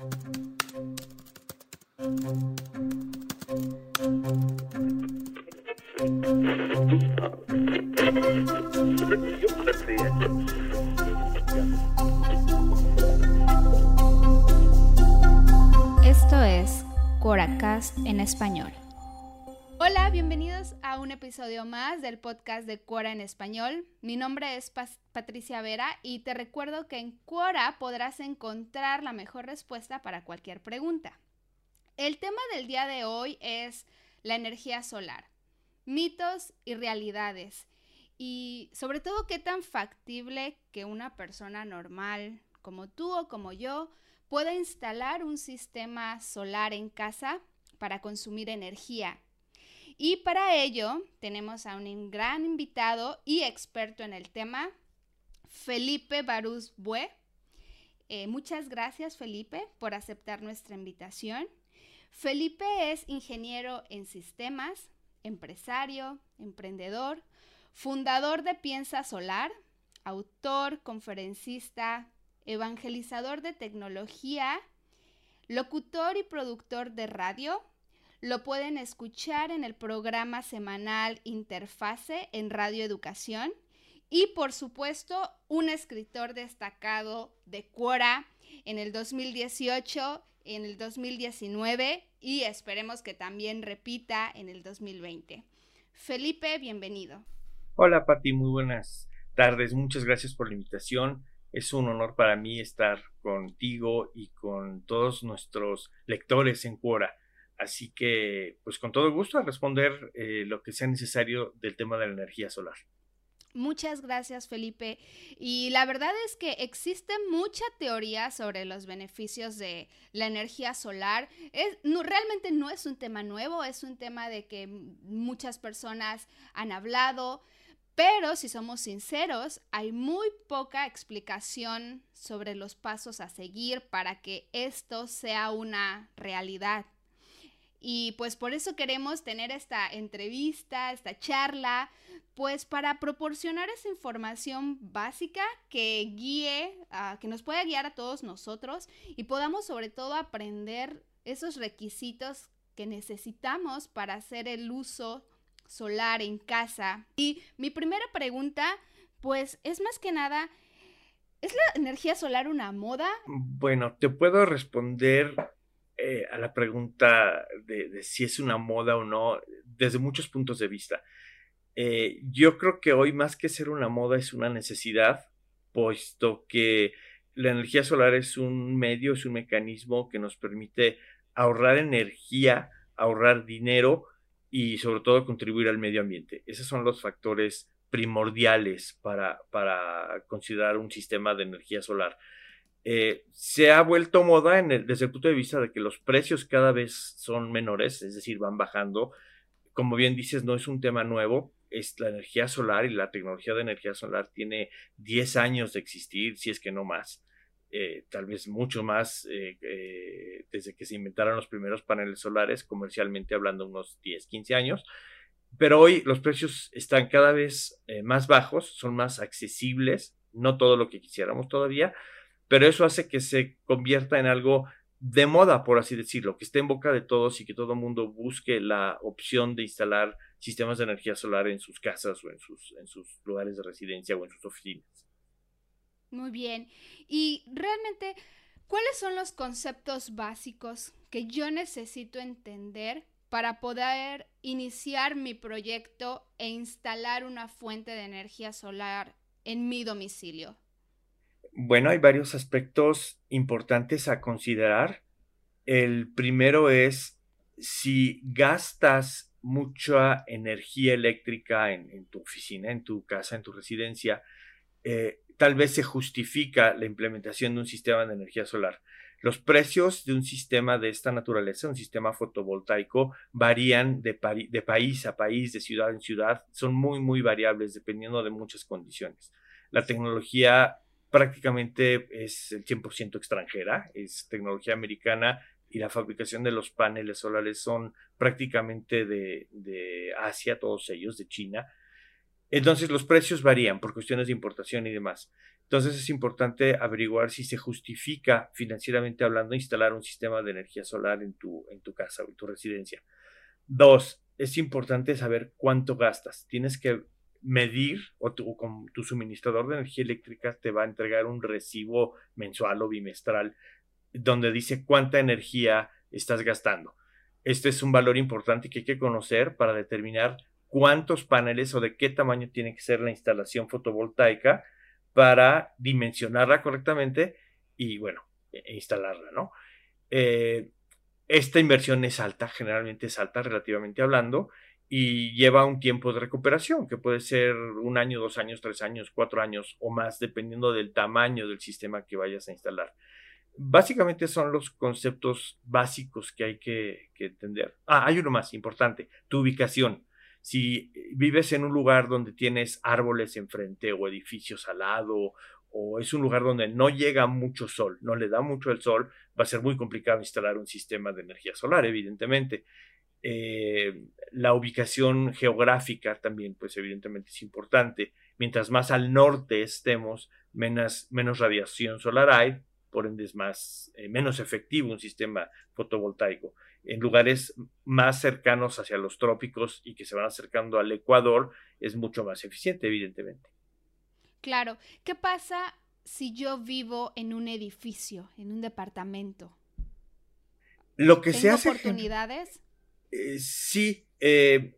Esto es Coracast en español. Hola, bienvenidos un episodio más del podcast de Quora en español. Mi nombre es Patricia Vera y te recuerdo que en Quora podrás encontrar la mejor respuesta para cualquier pregunta. El tema del día de hoy es la energía solar, mitos y realidades y sobre todo qué tan factible que una persona normal como tú o como yo pueda instalar un sistema solar en casa para consumir energía y para ello tenemos a un gran invitado y experto en el tema, Felipe Barús Bue. Eh, muchas gracias, Felipe, por aceptar nuestra invitación. Felipe es ingeniero en sistemas, empresario, emprendedor, fundador de Piensa Solar, autor, conferencista, evangelizador de tecnología, locutor y productor de radio, lo pueden escuchar en el programa semanal Interfase en Radio Educación. Y por supuesto, un escritor destacado de Quora en el 2018, en el 2019 y esperemos que también repita en el 2020. Felipe, bienvenido. Hola Pati, muy buenas tardes. Muchas gracias por la invitación. Es un honor para mí estar contigo y con todos nuestros lectores en Quora. Así que, pues con todo gusto a responder eh, lo que sea necesario del tema de la energía solar. Muchas gracias, Felipe. Y la verdad es que existe mucha teoría sobre los beneficios de la energía solar. Realmente no es un tema nuevo, es un tema de que muchas personas han hablado, pero si somos sinceros, hay muy poca explicación sobre los pasos a seguir para que esto sea una realidad. Y pues por eso queremos tener esta entrevista, esta charla, pues para proporcionar esa información básica que guíe, que nos pueda guiar a todos nosotros y podamos sobre todo aprender esos requisitos que necesitamos para hacer el uso solar en casa. Y mi primera pregunta, pues es más que nada, ¿es la energía solar una moda? Bueno, te puedo responder eh, a la pregunta de, si es una moda o no, desde muchos puntos de vista. Eh, yo creo que hoy más que ser una moda es una necesidad, puesto que la energía solar es un medio, es un mecanismo que nos permite ahorrar energía, ahorrar dinero y sobre todo contribuir al medio ambiente. Esos son los factores primordiales para, para considerar un sistema de energía solar. Eh, se ha vuelto moda en el, desde el punto de vista de que los precios cada vez son menores, es decir, van bajando. Como bien dices, no es un tema nuevo, es la energía solar y la tecnología de energía solar tiene 10 años de existir, si es que no más, eh, tal vez mucho más eh, desde que se inventaron los primeros paneles solares, comercialmente hablando unos 10, 15 años. Pero hoy los precios están cada vez más bajos, son más accesibles, no todo lo que quisiéramos todavía, pero eso hace que se convierta en algo de moda, por así decirlo, que esté en boca de todos y que todo el mundo busque la opción de instalar sistemas de energía solar en sus casas o en sus, en sus lugares de residencia o en sus oficinas. Muy bien. Y realmente, ¿cuáles son los conceptos básicos que yo necesito entender para poder iniciar mi proyecto e instalar una fuente de energía solar en mi domicilio? Bueno, hay varios aspectos importantes a considerar. El primero es si gastas mucha energía eléctrica en, tu oficina, en tu casa, en tu residencia, eh, tal vez se justifica la implementación de un sistema de energía solar. Los precios de un sistema de esta naturaleza, un sistema fotovoltaico, varían de, de país a país, de ciudad en ciudad, son muy, muy variables dependiendo de muchas condiciones. La tecnología prácticamente es el 100% extranjera, es tecnología americana y la fabricación de los paneles solares son prácticamente de, de, Asia, todos ellos, de China. Entonces los precios varían por cuestiones de importación y demás. Entonces es importante averiguar si se justifica financieramente hablando instalar un sistema de energía solar en tu, en tu casa o en tu residencia. Dos, es importante saber cuánto gastas. Tienes que medir o tu, tu suministrador de energía eléctrica te va a entregar un recibo mensual o bimestral donde dice cuánta energía estás gastando. Este es un valor importante que hay que conocer para determinar cuántos paneles o de qué tamaño tiene que ser la instalación fotovoltaica para dimensionarla correctamente y, bueno, e instalarla, ¿no? Eh, esta inversión es alta, generalmente es alta relativamente hablando, y lleva un tiempo de recuperación, que puede ser un año, dos años, tres años, cuatro años o más, dependiendo del tamaño del sistema que vayas a instalar. Básicamente son los conceptos básicos que hay que, entender. Ah, hay uno más importante, tu ubicación. Si vives en un lugar donde tienes árboles enfrente o edificios al lado o es un lugar donde no llega mucho sol, no le da mucho el sol, va a ser muy complicado instalar un sistema de energía solar, evidentemente. Eh, la ubicación geográfica también, pues evidentemente es importante. Mientras más al norte estemos, menos, menos radiación solar hay, por ende es más, eh, menos efectivo un sistema fotovoltaico. En lugares más cercanos hacia los trópicos y que se van acercando al Ecuador, es mucho más eficiente, evidentemente. Claro. ¿Qué pasa si yo vivo en un edificio, en un departamento? Lo que se hace. oportunidades? Eh, sí. Eh,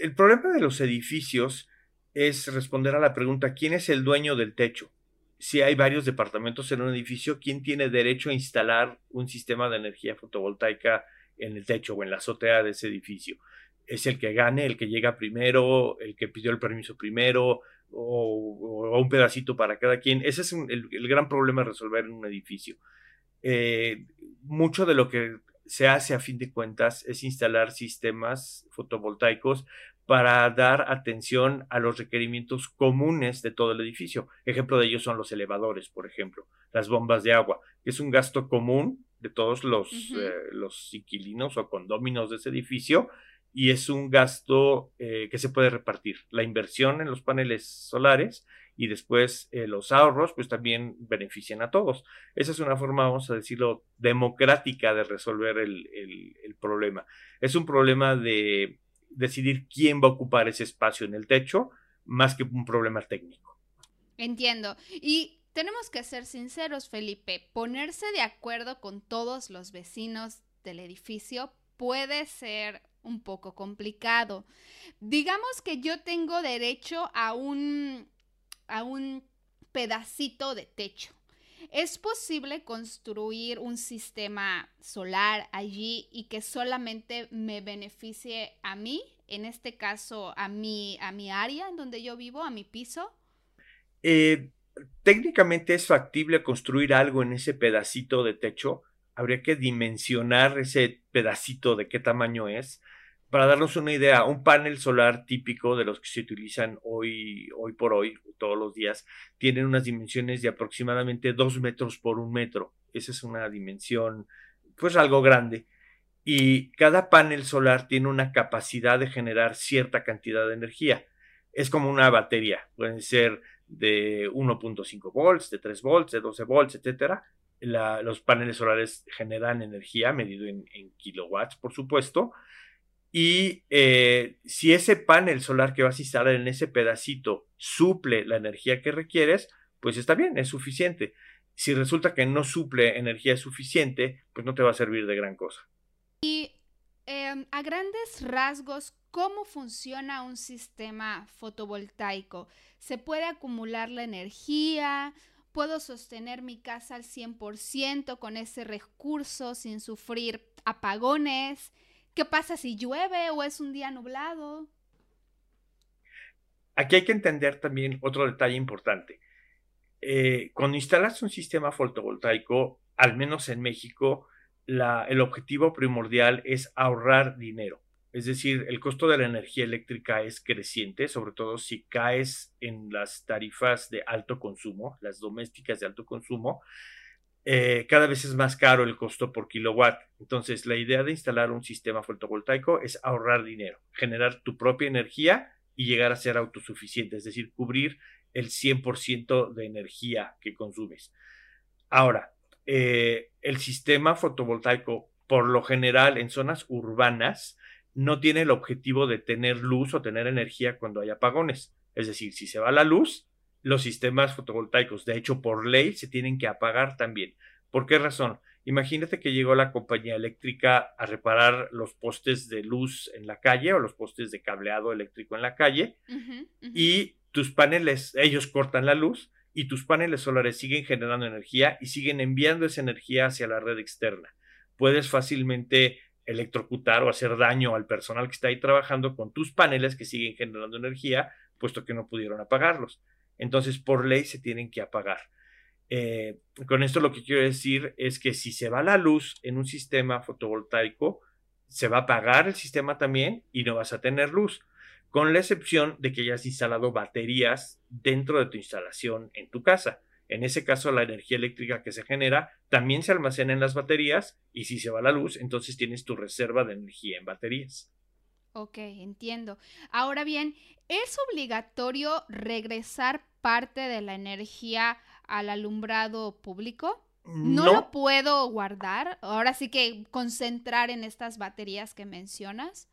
el problema de los edificios es responder a la pregunta: ¿quién es el dueño del techo? Si hay varios departamentos en un edificio, ¿quién tiene derecho a instalar un sistema de energía fotovoltaica en el techo o en la azotea de ese edificio? ¿Es el que gane, el que llega primero, el que pidió el permiso primero, o, un pedacito para cada quien. Ese es el, gran problema de resolver en un edificio. Eh, mucho de lo que se hace a fin de cuentas es instalar sistemas fotovoltaicos para dar atención a los requerimientos comunes de todo el edificio. Ejemplo de ellos son los elevadores, por ejemplo, las bombas de agua, que es un gasto común de todos los, eh, los inquilinos o condóminos de ese edificio y es un gasto eh, que se puede repartir. La inversión en los paneles solares y después eh, los ahorros, pues también benefician a todos. Esa es una forma, vamos a decirlo, democrática de resolver el, el problema. Es un problema de decidir quién va a ocupar ese espacio en el techo, más que un problema técnico. Entiendo. Y tenemos que ser sinceros, Felipe, ponerse de acuerdo con todos los vecinos del edificio puede ser un poco complicado. Digamos que yo tengo derecho a un, a un pedacito de techo. ¿Es posible construir un sistema solar allí y que solamente me beneficie a mí? En este caso, a mi, a mi área en donde yo vivo, a mi piso. Eh, técnicamente es factible construir algo en ese pedacito de techo. Habría que dimensionar ese pedacito de qué tamaño es para darnos una idea, un panel solar típico de los que se utilizan hoy, hoy por hoy, todos los días, tienen unas dimensiones de aproximadamente 2 metros por un metro. Esa es una dimensión, pues algo grande. Y cada panel solar tiene una capacidad de generar cierta cantidad de energía. Es como una batería, pueden ser de 1.5 volts, de 3 volts, de 12 volts, etcétera. los paneles solares generan energía medido en kilowatts, por supuesto, y eh, si ese panel solar que vas a instalar en ese pedacito suple la energía que requieres, pues está bien, es suficiente. Si resulta que no suple energía suficiente, pues no te va a servir de gran cosa. Y em, a grandes rasgos, ¿cómo funciona un sistema fotovoltaico? ¿Se puede acumular la energía? ¿Puedo sostener mi casa al 100% con ese recurso sin sufrir apagones? ¿Qué pasa si llueve o es un día nublado? Aquí hay que entender también otro detalle importante. Eh, cuando instalas un sistema fotovoltaico, al menos en México, el objetivo primordial es ahorrar dinero. Es decir, el costo de la energía eléctrica es creciente, sobre todo si caes en las tarifas de alto consumo, las domésticas de alto consumo, eh, cada vez es más caro el costo por kilowatt. Entonces, la idea de instalar un sistema fotovoltaico es ahorrar dinero, generar tu propia energía y llegar a ser autosuficiente, es decir, cubrir el 100% de energía que consumes. Ahora, eh, el sistema fotovoltaico, por lo general en zonas urbanas, no tiene el objetivo de tener luz o tener energía cuando hay apagones. Es decir, si se va la luz, los sistemas fotovoltaicos, de hecho, por ley, se tienen que apagar también. ¿Por qué razón? Imagínate que llegó la compañía eléctrica a reparar los postes de luz en la calle o los postes de cableado eléctrico en la calle y tus paneles, ellos cortan la luz y tus paneles solares siguen generando energía y siguen enviando esa energía hacia la red externa. Puedes fácilmente electrocutar o hacer daño al personal que está ahí trabajando con tus paneles que siguen generando energía, puesto que no pudieron apagarlos. Entonces, por ley se tienen que apagar. Eh, con esto lo que quiero decir es que si se va la luz en un sistema fotovoltaico, se va a apagar el sistema también y no vas a tener luz, con la excepción de que hayas instalado baterías dentro de tu instalación en tu casa. En ese caso, la energía eléctrica que se genera también se almacena en las baterías y si se va la luz, entonces tienes tu reserva de energía en baterías. Ok, entiendo. Ahora bien, ¿es obligatorio regresar parte de la energía al alumbrado público? ¿No, ¿No, lo puedo guardar? Ahora sí que concentrar en estas baterías que mencionas.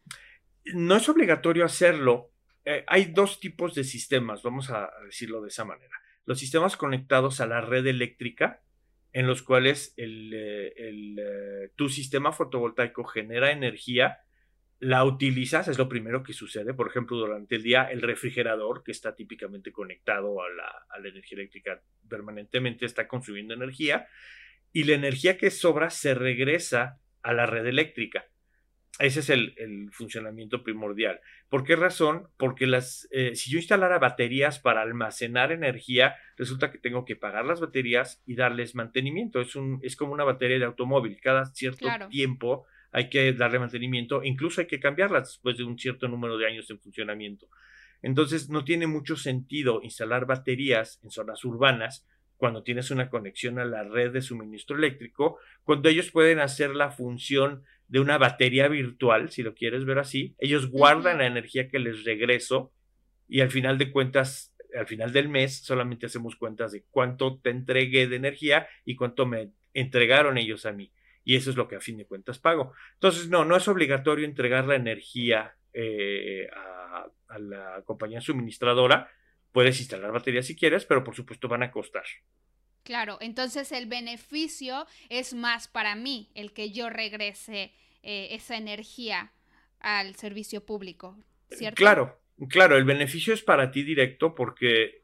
No es obligatorio hacerlo. Eh, hay dos tipos de sistemas, vamos a decirlo de esa manera los sistemas conectados a la red eléctrica, en los cuales el, eh, eh, tu sistema fotovoltaico genera energía, la utilizas, es lo primero que sucede. Por ejemplo, durante el día, el refrigerador, que está típicamente conectado a la, a la energía eléctrica permanentemente, está consumiendo energía, y la energía que sobra se regresa a la red eléctrica. Ese es el, funcionamiento primordial. ¿Por qué razón? Porque las, eh, si yo instalara baterías para almacenar energía, resulta que tengo que pagar las baterías y darles mantenimiento. Es, un, es como una batería de automóvil. Cada cierto tiempo hay que darle mantenimiento, incluso hay que cambiarlas después de un cierto número de años en funcionamiento. Entonces, no tiene mucho sentido instalar baterías en zonas urbanas cuando tienes una conexión a la red de suministro eléctrico, cuando ellos pueden hacer la función de una batería virtual, si lo quieres ver así. Ellos guardan la energía que les regreso y al final de cuentas, al final del mes, solamente hacemos cuentas de cuánto te entregué de energía y cuánto me entregaron ellos a mí. Y eso es lo que a fin de cuentas pago. Entonces, no, no es obligatorio entregar la energía eh, a, a la compañía suministradora. Puedes instalar baterías si quieres, pero por supuesto van a costar. Claro, entonces el beneficio es más para mí, el que yo regrese eh, esa energía al servicio público, ¿cierto? Claro, claro, el beneficio es para ti directo porque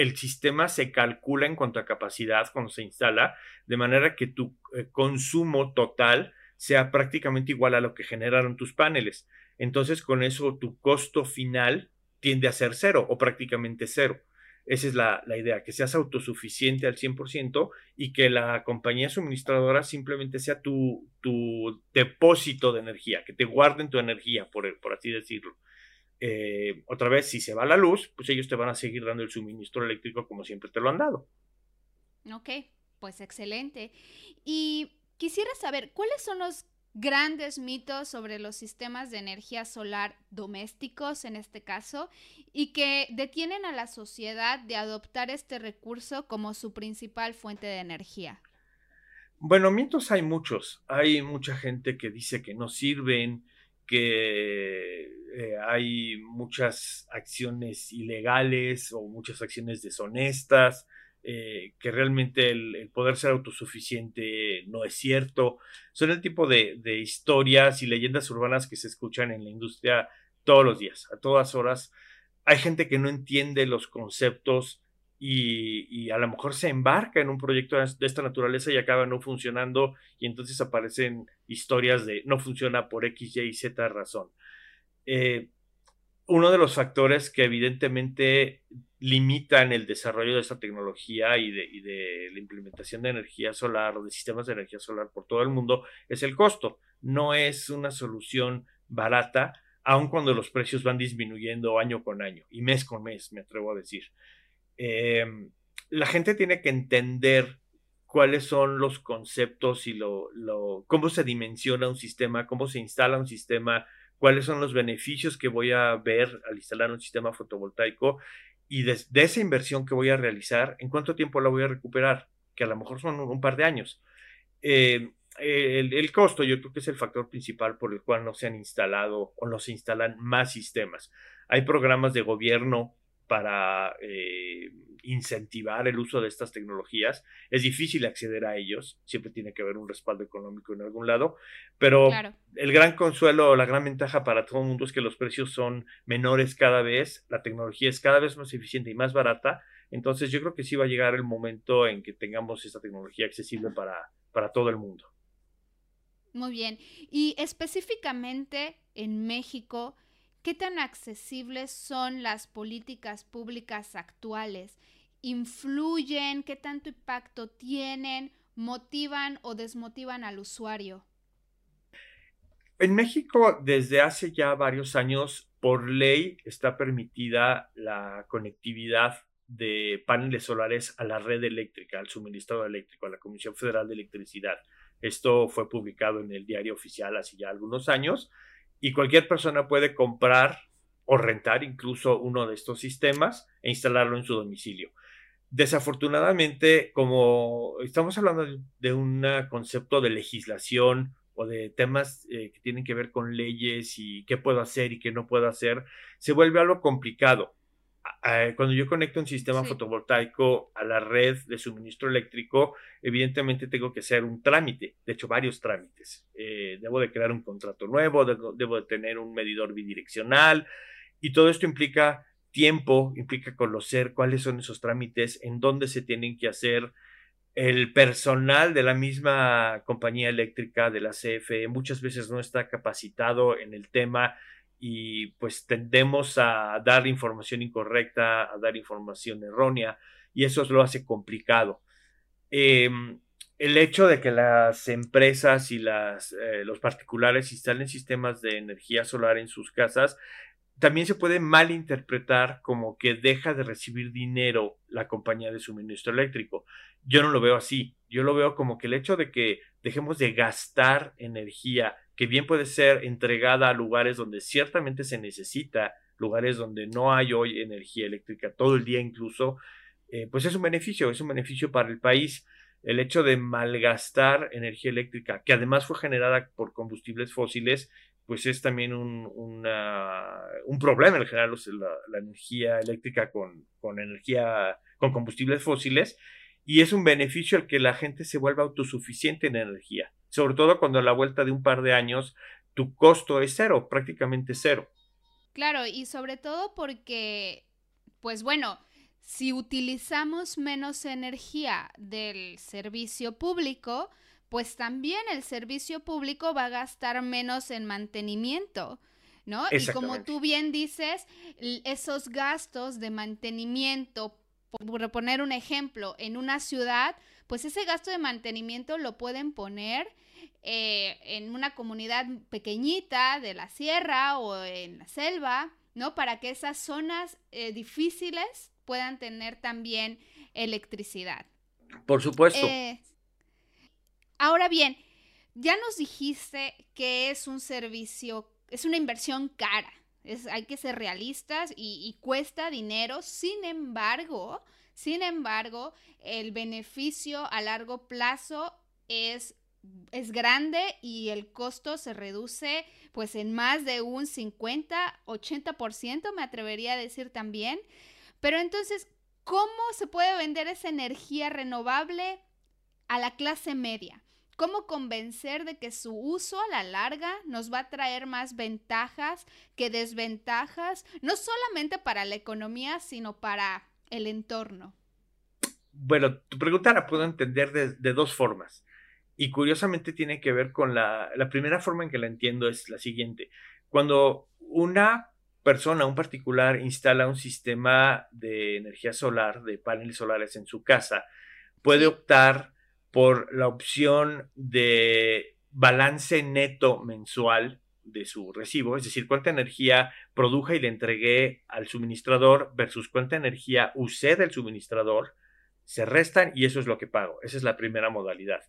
el sistema se calcula en cuanto a capacidad cuando se instala, de manera que tu eh, consumo total sea prácticamente igual a lo que generaron tus paneles. Entonces, con eso tu costo final tiende a ser cero o prácticamente cero. Esa es la, idea, que seas autosuficiente al 100% y que la compañía suministradora simplemente sea tu, depósito de energía, que te guarden tu energía, por, por así decirlo. Eh, otra vez, si se va la luz, pues ellos te van a seguir dando el suministro eléctrico como siempre te lo han dado. Ok, pues excelente. Y quisiera saber, ¿cuáles son los grandes mitos sobre los sistemas de energía solar domésticos en este caso y que detienen a la sociedad de adoptar este recurso como su principal fuente de energía? Bueno, mitos hay muchos. Hay mucha gente que dice que no sirven, que eh, hay muchas acciones ilegales o muchas acciones deshonestas, eh, que realmente el, poder ser autosuficiente no es cierto. Son el tipo de, historias y leyendas urbanas que se escuchan en la industria todos los días, a todas horas. Hay gente que no entiende los conceptos y, a lo mejor se embarca en un proyecto de esta naturaleza y acaba no funcionando y entonces aparecen historias de no funciona por X, Y y Z razón. Eh, uno de los factores que evidentemente limitan el desarrollo de esta tecnología y de, la implementación de energía solar o de sistemas de energía solar por todo el mundo es el costo. No es una solución barata, aun cuando los precios van disminuyendo año con año y mes con mes, me atrevo a decir. Em, la gente tiene que entender cuáles son los conceptos y lo, cómo se dimensiona un sistema, cómo se instala un sistema, cuáles son los beneficios que voy a ver al instalar un sistema fotovoltaico y de, esa inversión que voy a realizar, ¿en cuánto tiempo la voy a recuperar? Que a lo mejor son un, par de años. Eh, el, el, costo yo creo que es el factor principal por el cual no se han instalado o no se instalan más sistemas. Hay programas de gobierno para eh, incentivar el uso de estas tecnologías. Es difícil acceder a ellos, siempre tiene que haber un respaldo económico en algún lado, pero el gran consuelo, la gran ventaja para todo el mundo es que los precios son menores cada vez, la tecnología es cada vez más eficiente y más barata, entonces yo creo que sí va a llegar el momento en que tengamos esta tecnología accesible para, para todo el mundo. Muy bien, y específicamente en México, ¿Qué tan accesibles son las políticas públicas actuales? ¿Influyen? ¿Qué tanto impacto tienen? ¿Motivan o desmotivan al usuario? En México, desde hace ya varios años, por ley está permitida la conectividad de paneles solares a la red eléctrica, al suministro eléctrico, a la Comisión Federal de Electricidad. Esto fue publicado en el diario oficial hace ya algunos años y cualquier persona puede comprar o rentar incluso uno de estos sistemas e instalarlo en su domicilio. Desafortunadamente, como estamos hablando de un concepto de legislación o de temas eh, que tienen que ver con leyes y qué puedo hacer y qué no puedo hacer, se vuelve algo complicado cuando yo conecto un sistema fotovoltaico a la red de suministro eléctrico, evidentemente tengo que hacer un trámite, de hecho varios trámites. Eh, debo de crear un contrato nuevo, debo, de tener un medidor bidireccional y todo esto implica tiempo, implica conocer cuáles son esos trámites, en dónde se tienen que hacer. El personal de la misma compañía eléctrica de la CFE muchas veces no está capacitado en el tema y pues tendemos a dar información incorrecta, a dar información errónea y eso lo hace complicado. Em, el hecho de que las empresas y las, eh, los particulares instalen sistemas de energía solar en sus casas también se puede malinterpretar como que deja de recibir dinero la compañía de suministro eléctrico. Yo no lo veo así. Yo lo veo como que el hecho de que dejemos de gastar energía que bien puede ser entregada a lugares donde ciertamente se necesita, lugares donde no hay hoy energía eléctrica todo el día incluso, eh, pues es un beneficio, es un beneficio para el país. El hecho de malgastar energía eléctrica, que además fue generada por combustibles fósiles, pues es también un, un problema en general la, energía eléctrica con, con energía, con combustibles fósiles, y es un beneficio el que la gente se vuelva autosuficiente en energía sobre todo cuando a la vuelta de un par de años tu costo es cero, prácticamente cero. Claro, y sobre todo porque, pues bueno, si utilizamos menos energía del servicio público, pues también el servicio público va a gastar menos en mantenimiento, ¿no? Y como tú bien dices, esos gastos de mantenimiento, por poner un ejemplo, en una ciudad, pues ese gasto de mantenimiento lo pueden poner eh, en una comunidad pequeñita de la sierra o en la selva, ¿no? Para que esas zonas eh, difíciles puedan tener también electricidad. Por supuesto. Eh, ahora bien, ya nos dijiste que es un servicio, es una inversión cara. Es, hay que ser realistas y, y cuesta dinero. Sin embargo, sin embargo, el beneficio a largo plazo es, es grande y el costo se reduce pues en más de un 50, 80%, me atrevería a decir también. Pero entonces, ¿cómo se puede vender esa energía renovable a la clase media? ¿Cómo convencer de que su uso a la larga nos va a traer más ventajas que desventajas, no solamente para la economía, sino para el entorno? Bueno, tu pregunta la puedo entender de, dos formas. Y curiosamente tiene que ver con la, la primera forma en que la entiendo es la siguiente. Cuando una persona, un particular, instala un sistema de energía solar, de paneles solares en su casa, puede optar por la opción de balance neto mensual de su recibo, es decir, cuánta energía produje y le entregué al suministrador versus cuánta energía usé del suministrador, se restan y eso es lo que pago. Esa es la primera modalidad.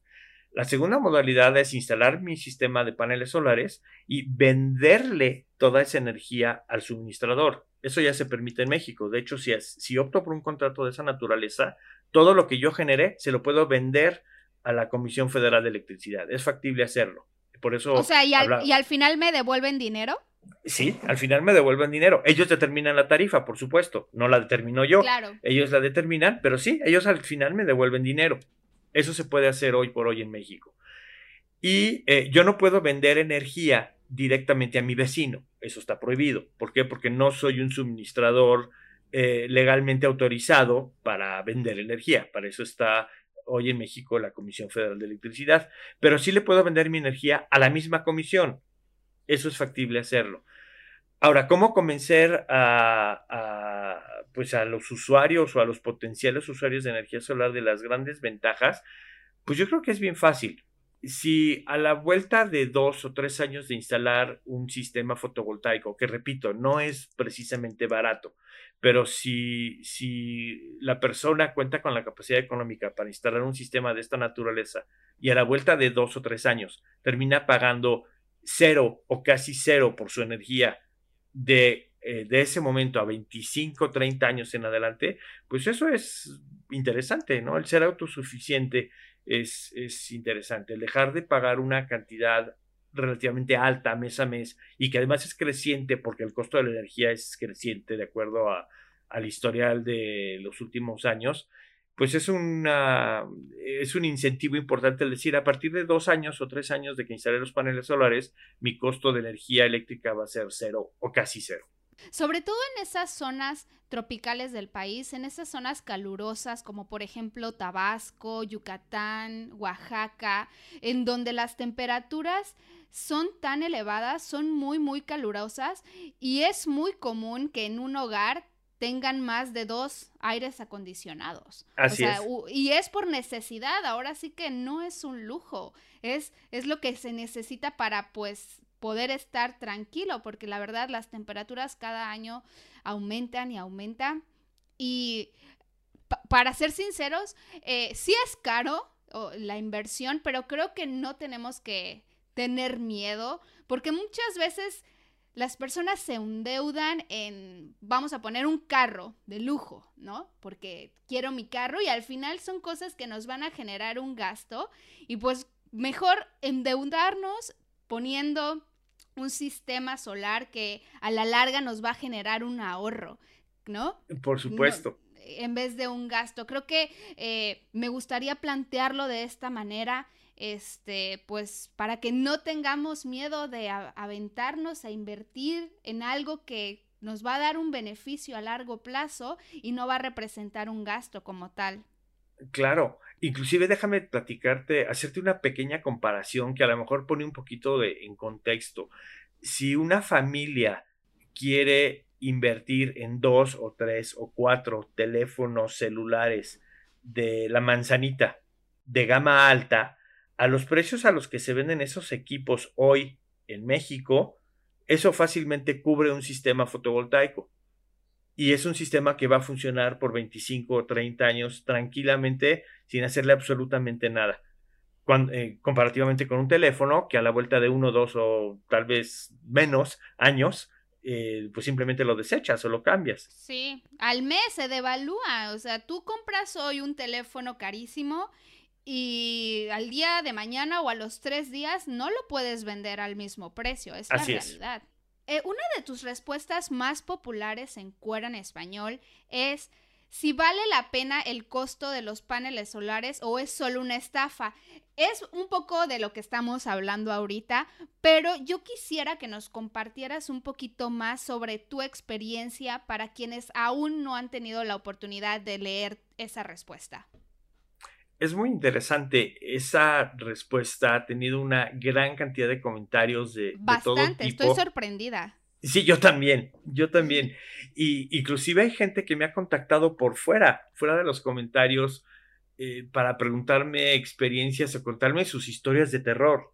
La segunda modalidad es instalar mi sistema de paneles solares y venderle toda esa energía al suministrador. Eso ya se permite en México. De hecho, si, si opto por un contrato de esa naturaleza, todo lo que yo generé se lo puedo vender a la Comisión Federal de Electricidad. Es factible hacerlo. Por eso. O sea, ¿y al, final me devuelven dinero? Sí, al final me devuelven dinero. Ellos determinan la tarifa, por supuesto. No la determino yo. Claro. Ellos la determinan, pero sí, ellos al final me devuelven dinero. Eso se puede hacer hoy por hoy en México. Y eh, yo no puedo vender energía directamente a mi vecino. Eso está prohibido. ¿Por qué? Porque no soy un suministrador eh, legalmente autorizado para vender energía. Para eso está hoy en México la Comisión Federal de Electricidad. Pero sí le puedo vender mi energía a la misma comisión. Eso es factible hacerlo. Ahora, ¿cómo convencer a, pues a los usuarios o a los potenciales usuarios de energía solar de las grandes ventajas? Pues yo creo que es bien fácil si a la vuelta de dos o tres años de instalar un sistema fotovoltaico, que repito, no es precisamente barato, pero si, si la persona cuenta con la capacidad económica para instalar un sistema de esta naturaleza y a la vuelta de dos o tres años termina pagando cero o casi cero por su energía de, eh, de ese momento a 25, 30 años en adelante, pues eso es interesante, ¿no? El ser autosuficiente es, es interesante. El dejar de pagar una cantidad relativamente alta mes a mes y que además es creciente porque el costo de la energía es creciente de acuerdo a, al historial de los últimos años, pues es, una, es un incentivo importante el decir, a partir de dos años o tres años de que instalé los paneles solares, mi costo de energía eléctrica va a ser cero o casi cero. Sobre todo en esas zonas tropicales del país, en esas zonas calurosas como por ejemplo Tabasco, Yucatán, Oaxaca, en donde las temperaturas son tan elevadas, son muy, muy calurosas y es muy común que en un hogar tengan más de dos aires acondicionados. Así es. Y es por necesidad, ahora sí que no es un lujo, es, es lo que se necesita para pues poder estar tranquilo, porque la verdad las temperaturas cada año aumentan y aumentan. Y para ser sinceros, eh, sí es caro la inversión, pero creo que no tenemos que tener miedo, porque muchas veces las personas se endeudan en, vamos a poner un carro de lujo, ¿no? Porque quiero mi carro y al final son cosas que nos van a generar un gasto y pues mejor endeudarnos poniendo un sistema solar que a la larga nos va a generar un ahorro, ¿no? Por supuesto. en vez de un gasto. Creo que eh, me gustaría plantearlo de esta manera, este, pues para que no tengamos miedo de aventarnos a invertir en algo que nos va a dar un beneficio a largo plazo y no va a representar un gasto como tal. Claro, inclusive déjame platicarte, hacerte una pequeña comparación que a lo mejor pone un poquito de, en contexto. Si una familia quiere invertir en dos o tres o cuatro teléfonos celulares de la manzanita de gama alta, a los precios a los que se venden esos equipos hoy en México, eso fácilmente cubre un sistema fotovoltaico y es un sistema que va a funcionar por 25 o 30 años tranquilamente sin hacerle absolutamente nada. Eh, comparativamente con un teléfono que a la vuelta de uno, dos o tal vez menos años, eh, pues simplemente lo desechas o lo cambias. Sí, al mes se devalúa, o sea, tú compras hoy un teléfono carísimo y al día de mañana o a los tres días no lo puedes vender al mismo precio, es la realidad. Eh, una de tus respuestas más populares en Cuera en español es si vale la pena el costo de los paneles solares o es solo una estafa. Es un poco de lo que estamos hablando ahorita, pero yo quisiera que nos compartieras un poquito más sobre tu experiencia para quienes aún no han tenido la oportunidad de leer esa respuesta es muy interesante. Esa respuesta ha tenido una gran cantidad de comentarios de, Bastante, estoy sorprendida. Sí, yo también, yo también. Y inclusive hay gente que me ha contactado por fuera, fuera de los comentarios, eh, para preguntarme experiencias o contarme sus historias de terror.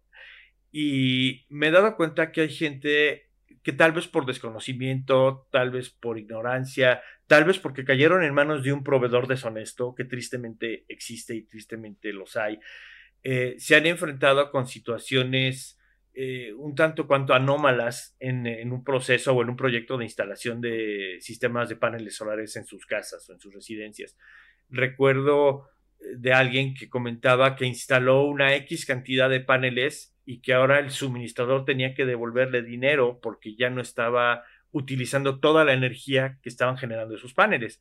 Y me he dado cuenta que hay gente que tal vez por desconocimiento, tal vez por ignorancia, tal vez porque cayeron en manos de un proveedor deshonesto, que tristemente existe y tristemente los hay, eh, se han enfrentado con situaciones eh, un tanto cuanto anómalas en, un proceso o en un proyecto de instalación de sistemas de paneles solares en sus casas o en sus residencias. Recuerdo eh, de alguien que comentaba que instaló una X cantidad de paneles y que ahora el suministrador tenía que devolverle dinero porque ya no estaba utilizando toda la energía que estaban generando esos paneles,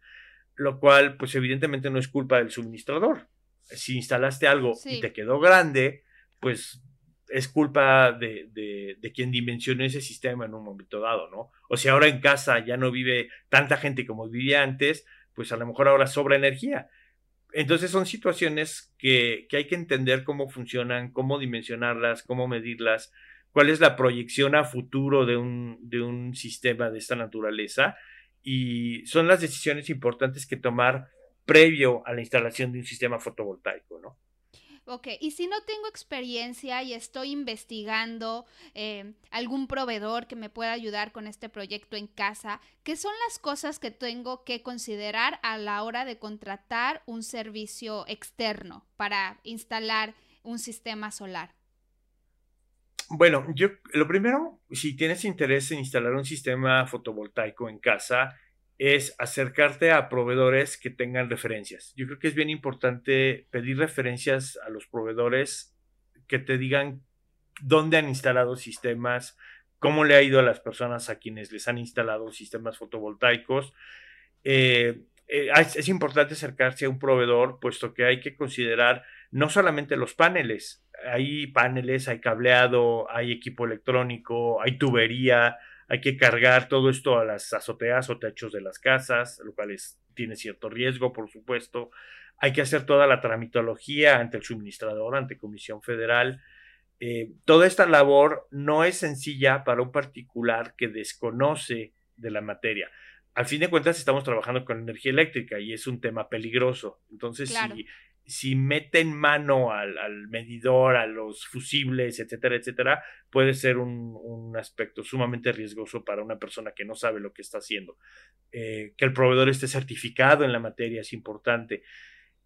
lo cual pues evidentemente no es culpa del suministrador. Si instalaste algo y te quedó grande, pues es culpa de, de, quien dimensionó ese sistema en un momento dado, ¿no? O si ahora en casa ya no vive tanta gente como vivía antes, pues a lo mejor ahora sobra energía. Entonces son situaciones que, que hay que entender cómo funcionan, cómo dimensionarlas, cómo medirlas, cuál es la proyección a futuro de un, de un sistema de esta naturaleza y son las decisiones importantes que tomar previo a la instalación de un sistema fotovoltaico, ¿no? Ok, y si no tengo experiencia y estoy investigando eh, algún proveedor que me pueda ayudar con este proyecto en casa, ¿qué son las cosas que tengo que considerar a la hora de contratar un servicio externo para instalar un sistema solar? Bueno, yo lo primero, si tienes interés en instalar un sistema fotovoltaico en casa, es acercarte a proveedores que tengan referencias. Yo creo que es bien importante pedir referencias a los proveedores que te digan dónde han instalado sistemas, cómo le ha ido a las personas a quienes les han instalado sistemas fotovoltaicos. Eh, eh, es importante acercarse a un proveedor, puesto que hay que considerar no solamente los paneles, hay paneles, hay cableado, hay equipo electrónico, hay tubería, hay que cargar todo esto a las azoteas o techos de las casas, lo cual tiene cierto riesgo, por supuesto. Hay que hacer toda la tramitología ante el suministrador, ante Comisión Federal. Eh, toda esta labor no es sencilla para un particular que desconoce de la materia. Al fin de cuentas, estamos trabajando con energía eléctrica y es un tema peligroso. Entonces, si si meten mano al, medidor, a los fusibles, etcétera, etcétera, puede ser un, aspecto sumamente riesgoso para una persona que no sabe lo que está haciendo. Eh, que el proveedor esté certificado en la materia es importante.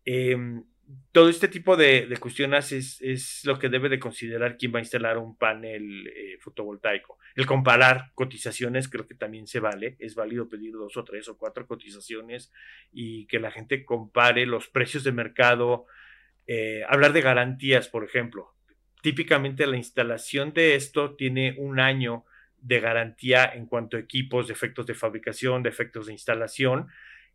Em, todo este tipo de, cuestiones es, lo que debe de considerar quien va a instalar un panel eh, fotovoltaico. El comparar cotizaciones creo que también se vale. Es válido pedir dos o tres o cuatro cotizaciones y que la gente compare los precios de mercado. Eh, hablar de garantías, por ejemplo. Típicamente la instalación de esto tiene un año de garantía en cuanto a equipos, defectos de fabricación, defectos de instalación.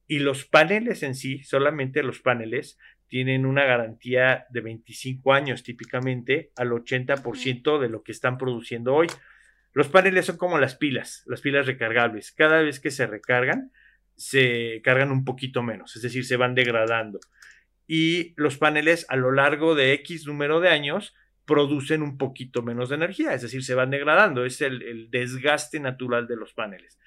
Y los paneles en sí, solamente los paneles, tienen una garantía de 25 años típicamente al 80% de lo que están produciendo hoy. Los paneles son como las pilas, las pilas recargables. Cada vez que se recargan, se cargan un poquito menos, es decir, se van degradando. Y los paneles a lo largo de X número de años producen un poquito menos de energía, es decir, se van degradando. Es el, el desgaste natural de los paneles.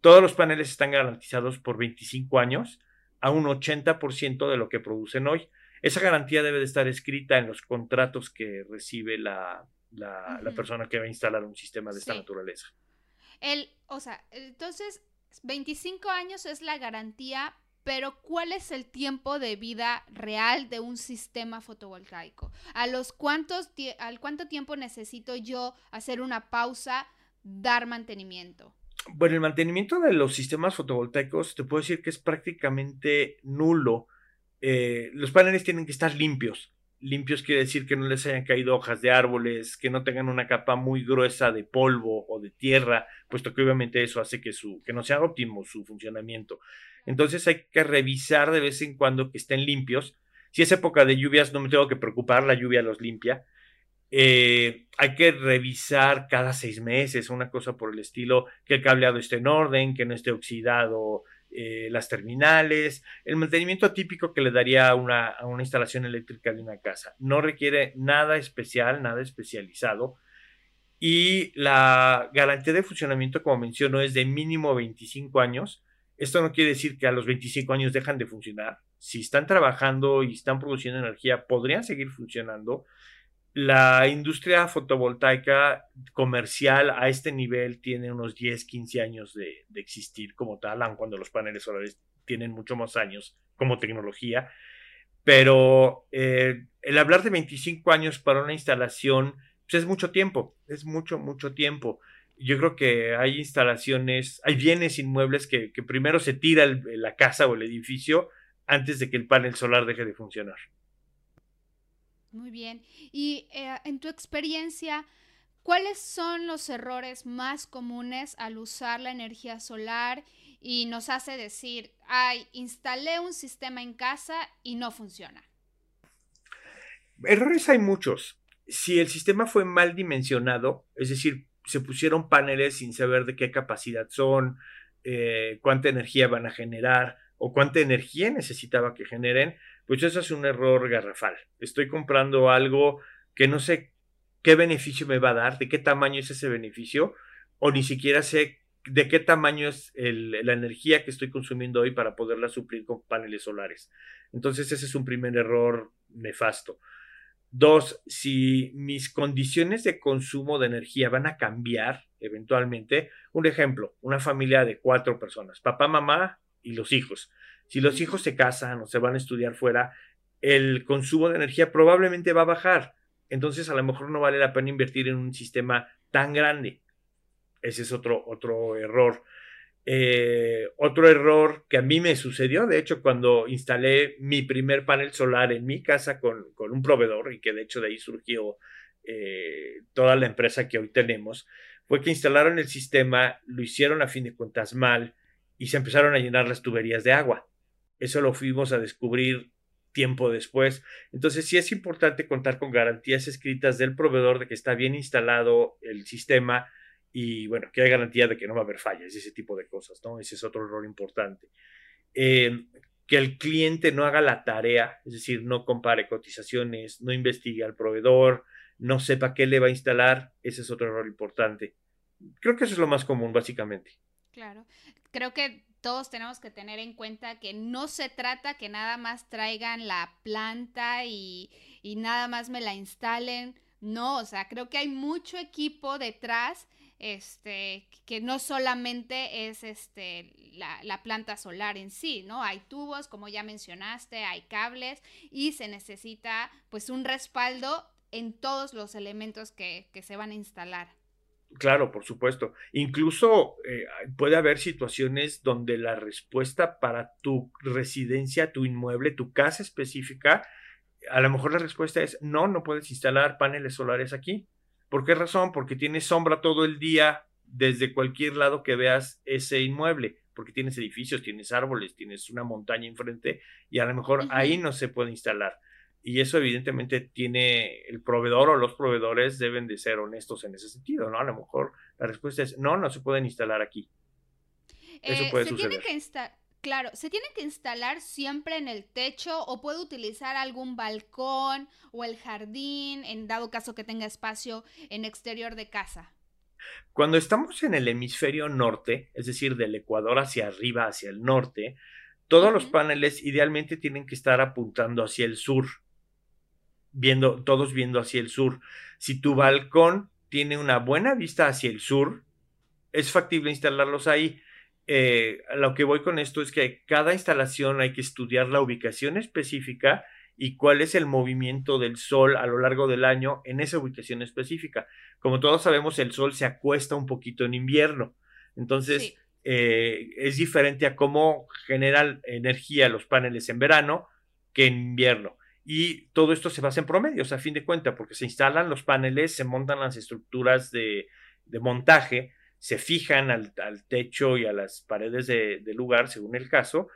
Todos los paneles están garantizados por 25 años a un 80% de lo que producen hoy. Esa garantía debe de estar escrita en los contratos que recibe la, la, persona que va a instalar un sistema de esta naturaleza. El, o sea, entonces, 25 años es la garantía, pero ¿cuál es el tiempo de vida real de un sistema fotovoltaico? ¿A los cuántos, al cuánto tiempo necesito yo hacer una pausa, dar mantenimiento? Bueno, el mantenimiento de los sistemas fotovoltaicos te puedo decir que es prácticamente nulo. Eh, los paneles tienen que estar limpios. Limpios quiere decir que no les hayan caído hojas de árboles, que no tengan una capa muy gruesa de polvo o de tierra, puesto que obviamente eso hace que, su, que no sea óptimo su funcionamiento. Entonces hay que revisar de vez en cuando que estén limpios. Si es época de lluvias, no me tengo que preocupar, la lluvia los limpia. Eh, hay que revisar cada seis meses, una cosa por el estilo, que el cableado esté en orden, que no esté oxidado eh, las terminales, el mantenimiento típico que le daría a una, una instalación eléctrica de una casa. No requiere nada especial, nada especializado. Y la garantía de funcionamiento, como menciono, es de mínimo 25 años. Esto no quiere decir que a los 25 años dejan de funcionar. Si están trabajando y están produciendo energía, podrían seguir funcionando la industria fotovoltaica comercial a este nivel tiene unos 10, 15 años de, existir como tal, aun cuando los paneles solares tienen mucho más años como tecnología. Pero eh, el hablar de 25 años para una instalación pues es mucho tiempo, es mucho, mucho tiempo. Yo creo que hay instalaciones, hay bienes inmuebles que, primero se tira la casa o el edificio antes de que el panel solar deje de funcionar. Muy bien. Y eh, en tu experiencia, ¿cuáles son los errores más comunes al usar la energía solar y nos hace decir, ay, instalé un sistema en casa y no funciona? Errores hay muchos. Si el sistema fue mal dimensionado, es decir, se pusieron paneles sin saber de qué capacidad son, eh, cuánta energía van a generar o cuánta energía necesitaba que generen, pues eso es un error garrafal. Estoy comprando algo que no sé qué beneficio me va a dar, de qué tamaño es ese beneficio, o ni siquiera sé de qué tamaño es la energía que estoy consumiendo hoy para poderla suplir con paneles solares. Entonces ese es un primer error nefasto. Dos, si mis condiciones de consumo de energía van a cambiar eventualmente, un ejemplo, una familia de cuatro personas, papá, mamá y los hijos. Si los hijos se casan o se van a estudiar fuera, el consumo de energía probablemente va a bajar. Entonces a lo mejor no vale la pena invertir en un sistema tan grande. Ese es otro, otro error. Eh, otro error que a mí me sucedió, de hecho, cuando instalé mi primer panel solar en mi casa con, un proveedor y que de hecho de ahí surgió eh, toda la empresa que hoy tenemos, fue que instalaron el sistema, lo hicieron a fin de cuentas mal y se empezaron a llenar las tuberías de agua. Eso lo fuimos a descubrir tiempo después. Entonces sí es importante contar con garantías escritas del proveedor de que está bien instalado el sistema y bueno, que hay garantía de que no va a haber fallas, ese tipo de cosas, ¿no? Ese es otro error importante. Eh, que el cliente no haga la tarea, es decir, no compare cotizaciones, no investigue al proveedor, no sepa qué le va a instalar, ese es otro error importante. Creo que eso es lo más común, básicamente. Claro, creo que todos tenemos que tener en cuenta que no se trata que nada más traigan la planta y, nada más me la instalen. No, o sea, creo que hay mucho equipo detrás este, que no solamente es este, la, planta solar en sí, ¿no? Hay tubos, como ya mencionaste, hay cables y se necesita pues un respaldo en todos los elementos que, se van a instalar. Claro, por supuesto. Incluso eh, puede haber situaciones donde la respuesta para tu residencia, tu inmueble, tu casa específica, a lo mejor la respuesta es no, no puedes instalar paneles solares aquí. ¿Por qué razón? Porque tienes sombra todo el día desde cualquier lado que veas ese inmueble, porque tienes edificios, tienes árboles, tienes una montaña enfrente y a lo mejor ahí no se puede instalar. Y eso evidentemente tiene el proveedor o los proveedores deben de ser honestos en ese sentido, ¿no? A lo mejor la respuesta es no, no se pueden instalar aquí. Eso eh, puede suceder. Tiene que Claro, ¿se tiene que instalar siempre en el techo o puede utilizar algún balcón o el jardín en dado caso que tenga espacio en exterior de casa? Cuando estamos en el hemisferio norte, es decir, del Ecuador hacia arriba, hacia el norte, todos los paneles idealmente tienen que estar apuntando hacia el sur, viendo, todos viendo hacia el sur. Si tu balcón tiene una buena vista hacia el sur, es factible instalarlos ahí eh, lo que voy con esto es que cada instalación hay que estudiar la ubicación específica y cuál es el movimiento del sol a lo largo del año en esa ubicación específica. Como todos sabemos, el sol se acuesta un poquito en invierno. Entonces, eh, es diferente a cómo generan energía los paneles en verano que en invierno. Y todo esto se basa en promedios, a fin de cuentas, porque se instalan los paneles, se montan las estructuras de, de montaje, se fijan al, techo y a las paredes del lugar, según el caso,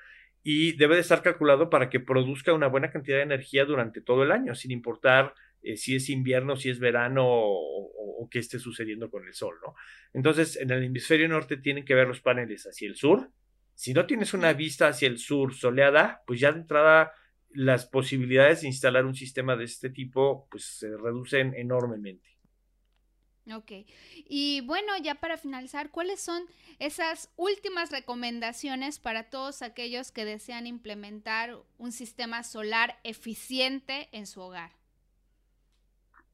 y debe de estar calculado para que produzca una buena cantidad de energía durante todo el año, sin importar eh, si es invierno, si es verano o, qué esté sucediendo con el sol, ¿no? Entonces, en el hemisferio norte tienen que ver los paneles hacia el sur. Si no tienes una vista hacia el sur soleada, pues ya de entrada las posibilidades de instalar un sistema de este tipo pues se reducen enormemente. Ok. Y bueno, ya para finalizar, ¿cuáles son esas últimas recomendaciones para todos aquellos que desean implementar un sistema solar eficiente en su hogar?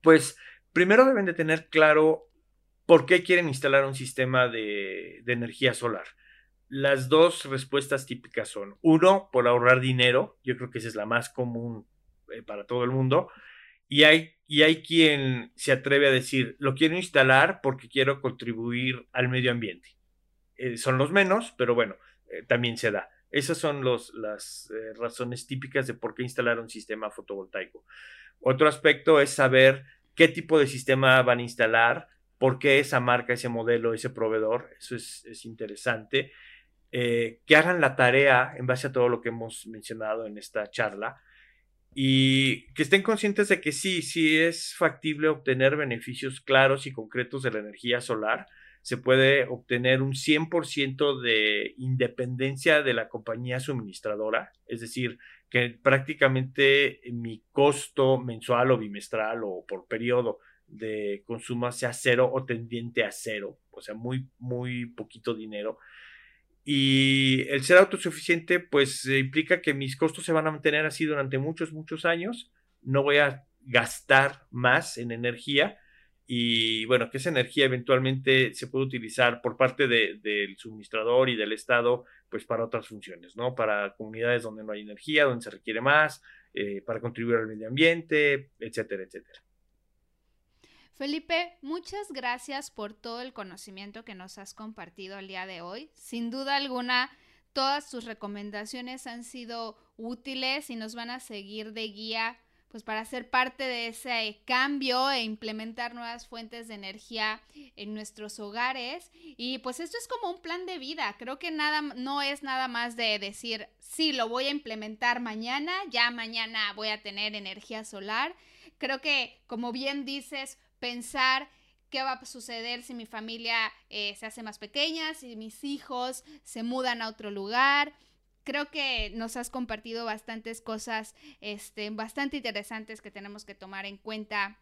Pues primero deben de tener claro por qué quieren instalar un sistema de, energía solar. Las dos respuestas típicas son, uno, por ahorrar dinero, yo creo que esa es la más común eh, para todo el mundo, Y hay, y hay quien se atreve a decir, lo quiero instalar porque quiero contribuir al medio ambiente. Eh, son los menos, pero bueno, eh, también se da. Esas son los, las razones típicas de por qué instalar un sistema fotovoltaico. Otro aspecto es saber qué tipo de sistema van a instalar, por qué esa marca, ese modelo, ese proveedor. Eso es, es interesante. Que hagan la tarea en base a todo lo que hemos mencionado en esta charla y que estén conscientes de que sí, sí es factible obtener beneficios claros y concretos de la energía solar. Se puede obtener un 100% de independencia de la compañía suministradora, es decir, que prácticamente mi costo mensual o bimestral o por periodo de consumo sea cero o tendiente a cero, o sea, muy, muy poquito dinero y el ser autosuficiente, pues implica que mis costos se van a mantener así durante muchos, muchos años. No voy a gastar más en energía. Y bueno, que esa energía eventualmente se puede utilizar por parte del suministrador y del Estado, pues para otras funciones, ¿no? Para comunidades donde no hay energía, donde se requiere más, eh, para contribuir al medio ambiente, etcétera, etcétera. Felipe, muchas gracias por todo el conocimiento que nos has compartido el día de hoy. Sin duda alguna, todas tus recomendaciones han sido útiles y nos van a seguir de guía pues para ser parte de ese cambio e implementar nuevas fuentes de energía en nuestros hogares. Y pues esto es como un plan de vida. Creo que nada no es nada más de decir sí lo voy a implementar mañana ya mañana voy a tener energía solar creo que como bien dices pensar qué va a suceder si mi familia eh, se hace más pequeña, si mis hijos se mudan a otro lugar. Creo que nos has compartido bastantes cosas este, bastante interesantes que tenemos que tomar en cuenta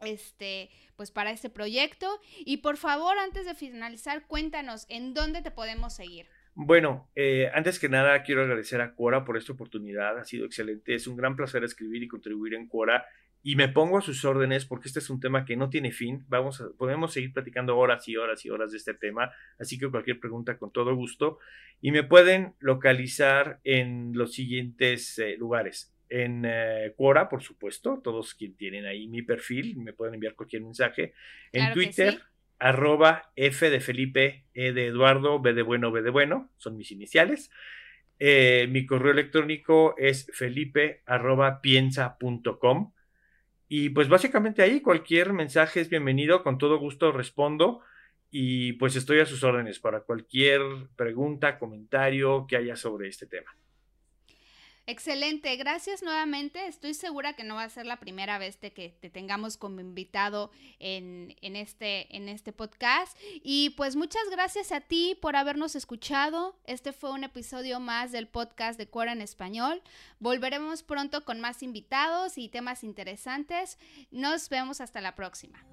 este, pues para este proyecto. Y por favor, antes de finalizar, cuéntanos en dónde te podemos seguir. Bueno, eh, antes que nada quiero agradecer a Quora por esta oportunidad, ha sido excelente, es un gran placer escribir y contribuir en Quora y me pongo a sus órdenes porque este es un tema que no tiene fin. Vamos a, podemos seguir platicando horas y horas y horas de este tema, así que cualquier pregunta con todo gusto. Y me pueden localizar en los siguientes eh, lugares. En eh, Quora, por supuesto, todos quienes tienen ahí mi perfil, me pueden enviar cualquier mensaje. En Twitter, arroba F de Felipe, E de Eduardo, B de bueno, B de bueno, son mis iniciales. Eh, mi correo electrónico es felipe arroba piensa.com. Y pues básicamente ahí cualquier mensaje es bienvenido, con todo gusto respondo y pues estoy a sus órdenes para cualquier pregunta, comentario que haya sobre este tema. Excelente, gracias nuevamente. Estoy segura que no va a ser la primera vez que te tengamos como invitado en, este, en este podcast. Y pues muchas gracias a ti por habernos escuchado. Este fue un episodio más del podcast de Cora en Español. Volveremos pronto con más invitados y temas interesantes. Nos vemos hasta la próxima.